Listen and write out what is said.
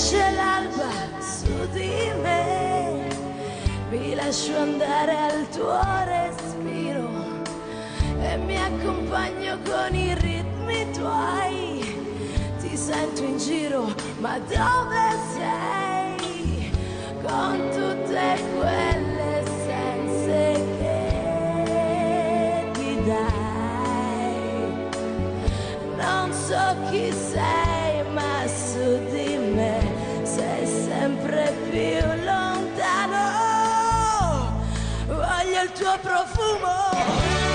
nasce l'alba su di me, mi lascio andare al tuo respiro e mi accompagno con i ritmi tuoi. Ti sento in giro, ma dove sei? Con tutte quelle essenze che ti dai. Non so chi sei, el tuo profumo.